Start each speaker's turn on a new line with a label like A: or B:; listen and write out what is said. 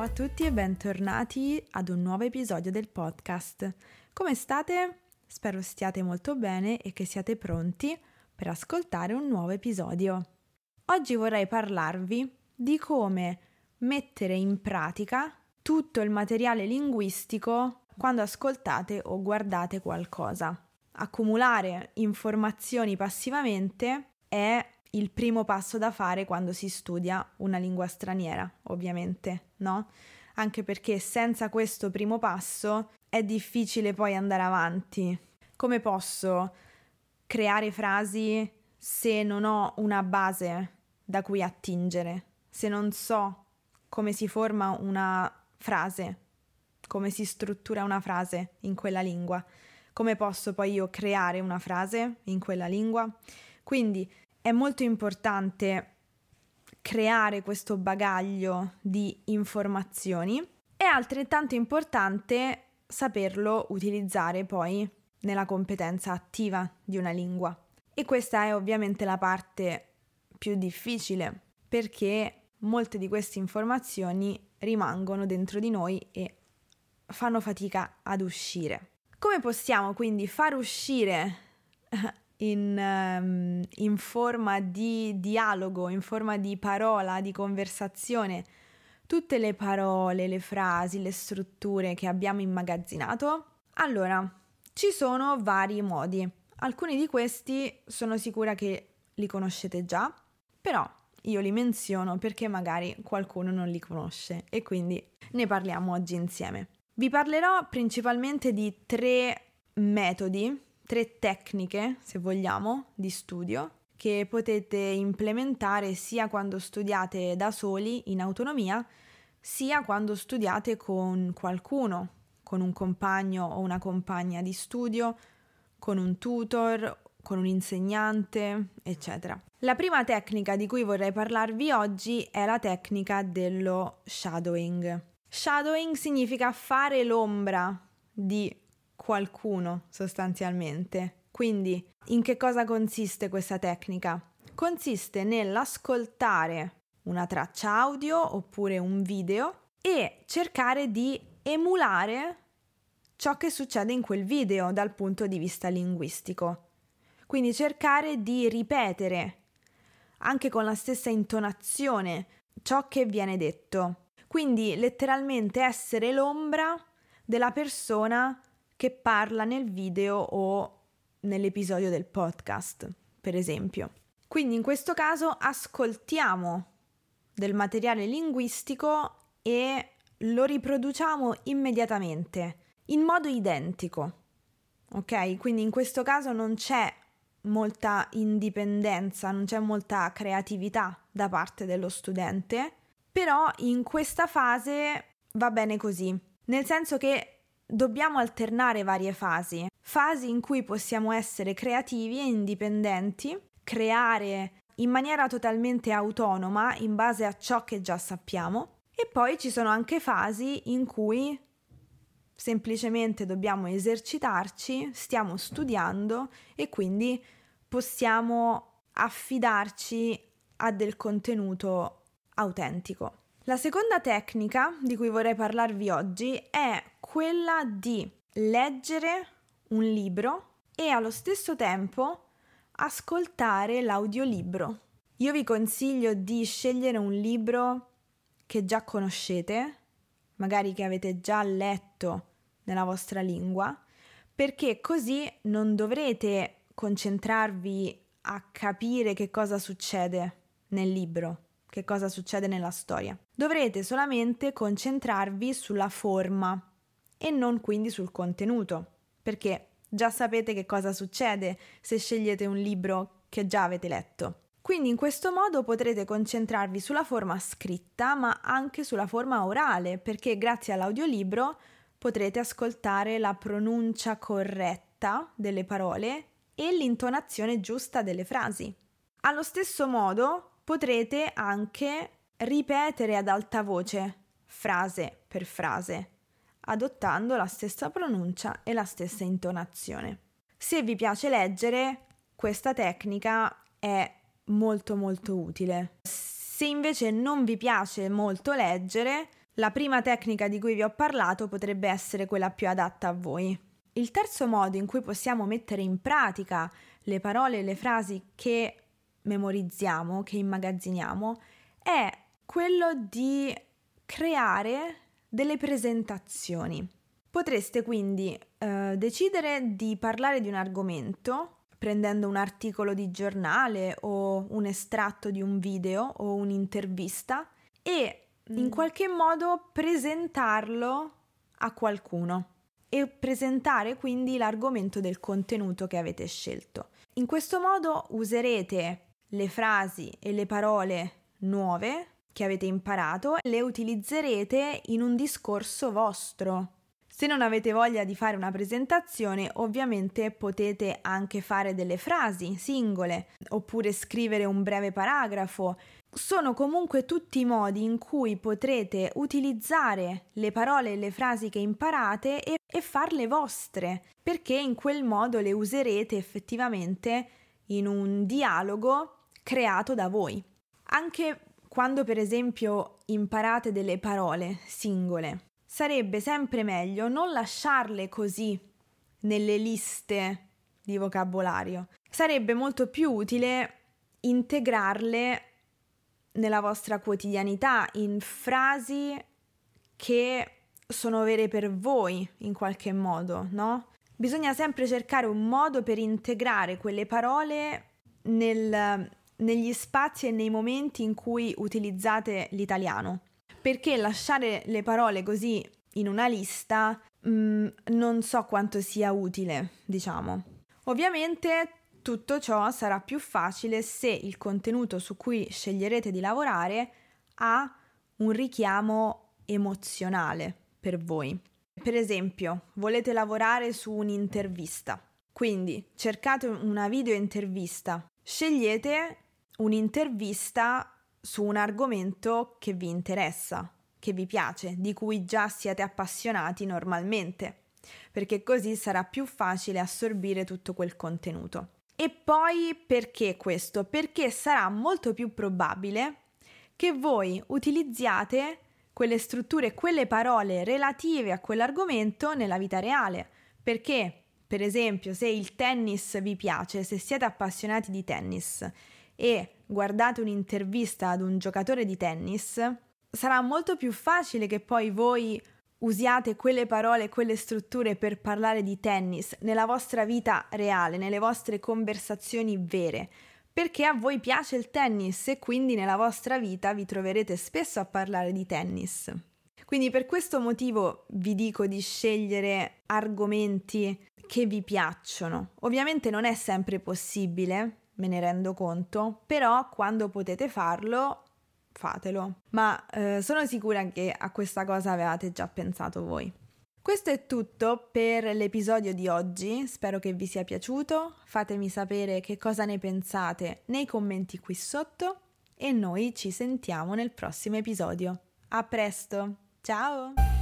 A: Ciao a tutti e bentornati ad un nuovo episodio del podcast. Come state? Spero stiate molto bene e che siate pronti per ascoltare un nuovo episodio. Oggi vorrei parlarvi di come mettere in pratica tutto il materiale linguistico quando ascoltate o guardate qualcosa. Accumulare informazioni passivamente è il primo passo da fare quando si studia una lingua straniera, ovviamente, no? Anche perché senza questo primo passo è difficile poi andare avanti. Come posso creare frasi se non ho una base da cui attingere, se non so come si forma una frase, come si struttura una frase in quella lingua? Come posso poi io creare una frase in quella lingua? Quindi è molto importante creare questo bagaglio di informazioni è altrettanto importante saperlo utilizzare poi nella competenza attiva di una lingua. E questa è ovviamente la parte più difficile perché molte di queste informazioni rimangono dentro di noi e fanno fatica ad uscire. Come possiamo quindi far uscire in, um, in forma di dialogo, in forma di parola, di conversazione, tutte le parole, le frasi, le strutture che abbiamo immagazzinato? Allora, ci sono vari modi. Alcuni di questi sono sicura che li conoscete già, però io li menziono perché magari qualcuno non li conosce e quindi ne parliamo oggi insieme. Vi parlerò principalmente di tre metodi tre tecniche, se vogliamo, di studio che potete implementare sia quando studiate da soli in autonomia, sia quando studiate con qualcuno, con un compagno o una compagna di studio, con un tutor, con un insegnante, eccetera. La prima tecnica di cui vorrei parlarvi oggi è la tecnica dello shadowing. Shadowing significa fare l'ombra di qualcuno sostanzialmente. Quindi in che cosa consiste questa tecnica? Consiste nell'ascoltare una traccia audio oppure un video e cercare di emulare ciò che succede in quel video dal punto di vista linguistico. Quindi cercare di ripetere anche con la stessa intonazione ciò che viene detto. Quindi letteralmente essere l'ombra della persona che parla nel video o nell'episodio del podcast, per esempio. Quindi in questo caso ascoltiamo del materiale linguistico e lo riproduciamo immediatamente, in modo identico. Ok? Quindi in questo caso non c'è molta indipendenza, non c'è molta creatività da parte dello studente, però in questa fase va bene così, nel senso che dobbiamo alternare varie fasi, fasi in cui possiamo essere creativi e indipendenti, creare in maniera totalmente autonoma in base a ciò che già sappiamo e poi ci sono anche fasi in cui semplicemente dobbiamo esercitarci, stiamo studiando e quindi possiamo affidarci a del contenuto autentico. La seconda tecnica di cui vorrei parlarvi oggi è quella di leggere un libro e allo stesso tempo ascoltare l'audiolibro. Io vi consiglio di scegliere un libro che già conoscete, magari che avete già letto nella vostra lingua, perché così non dovrete concentrarvi a capire che cosa succede nel libro, che cosa succede nella storia. Dovrete solamente concentrarvi sulla forma e non quindi sul contenuto, perché già sapete che cosa succede se scegliete un libro che già avete letto. Quindi in questo modo potrete concentrarvi sulla forma scritta, ma anche sulla forma orale, perché grazie all'audiolibro potrete ascoltare la pronuncia corretta delle parole e l'intonazione giusta delle frasi. Allo stesso modo potrete anche ripetere ad alta voce, frase per frase, adottando la stessa pronuncia e la stessa intonazione. Se vi piace leggere, questa tecnica è molto molto utile. Se invece non vi piace molto leggere, La prima tecnica di cui vi ho parlato potrebbe essere quella più adatta a voi. Il terzo modo in cui possiamo mettere in pratica le parole e le frasi che memorizziamo, che immagazziniamo, è quello di creare delle presentazioni. Potreste quindi eh, decidere di parlare di un argomento prendendo un articolo di giornale o un estratto di un video o un'intervista e in mm. qualche modo presentarlo a qualcuno e presentare quindi l'argomento del contenuto che avete scelto. In questo modo userete le frasi e le parole nuove che avete imparato, le utilizzerete in un discorso vostro. Se non avete voglia di fare una presentazione, ovviamente potete anche fare delle frasi singole oppure scrivere un breve paragrafo sono comunque tutti i modi in cui potrete utilizzare le parole e le frasi che imparate e, e, farle vostre, perché in quel modo le userete effettivamente in un dialogo creato da voi. Anche quando per esempio imparate delle parole singole, sarebbe sempre meglio non lasciarle così nelle liste di vocabolario. Sarebbe molto più utile integrarle nella vostra quotidianità, in frasi che sono vere per voi in qualche modo, no? Bisogna sempre cercare un modo per integrare quelle parole nel, negli spazi e nei momenti in cui utilizzate l'italiano. Perché lasciare le parole così in una lista mh, mm, non so quanto sia utile, diciamo. Ovviamente tutto ciò sarà più facile se il contenuto su cui sceglierete di lavorare ha un richiamo emozionale per voi. Per esempio, volete lavorare su un'intervista, quindi cercate una video intervista, scegliete un'intervista su un argomento che vi interessa, che vi piace, di cui già siete appassionati normalmente, perché così sarà più facile assorbire tutto quel contenuto. E poi perché questo? Perché sarà molto più probabile che voi utilizziate quelle strutture, quelle parole relative a quell'argomento nella vita reale. Perché, per esempio, se il tennis vi piace, se siete appassionati di tennis e guardate un'intervista ad un giocatore di tennis, sarà molto più facile che poi voi usiate quelle parole, quelle strutture per parlare di tennis nella vostra vita reale, nelle vostre conversazioni vere, perché a voi piace il tennis e quindi nella vostra vita vi troverete spesso a parlare di tennis. Quindi per questo motivo vi dico di scegliere argomenti che vi piacciono. Ovviamente non è sempre possibile, me ne rendo conto, però quando potete farlo fatelo. Ma eh, sono sicura che a questa cosa avevate già pensato voi. Questo è tutto per l'episodio di oggi, spero che vi sia piaciuto, fatemi sapere che cosa ne pensate nei commenti qui sotto e noi ci sentiamo nel prossimo episodio. A presto, ciao!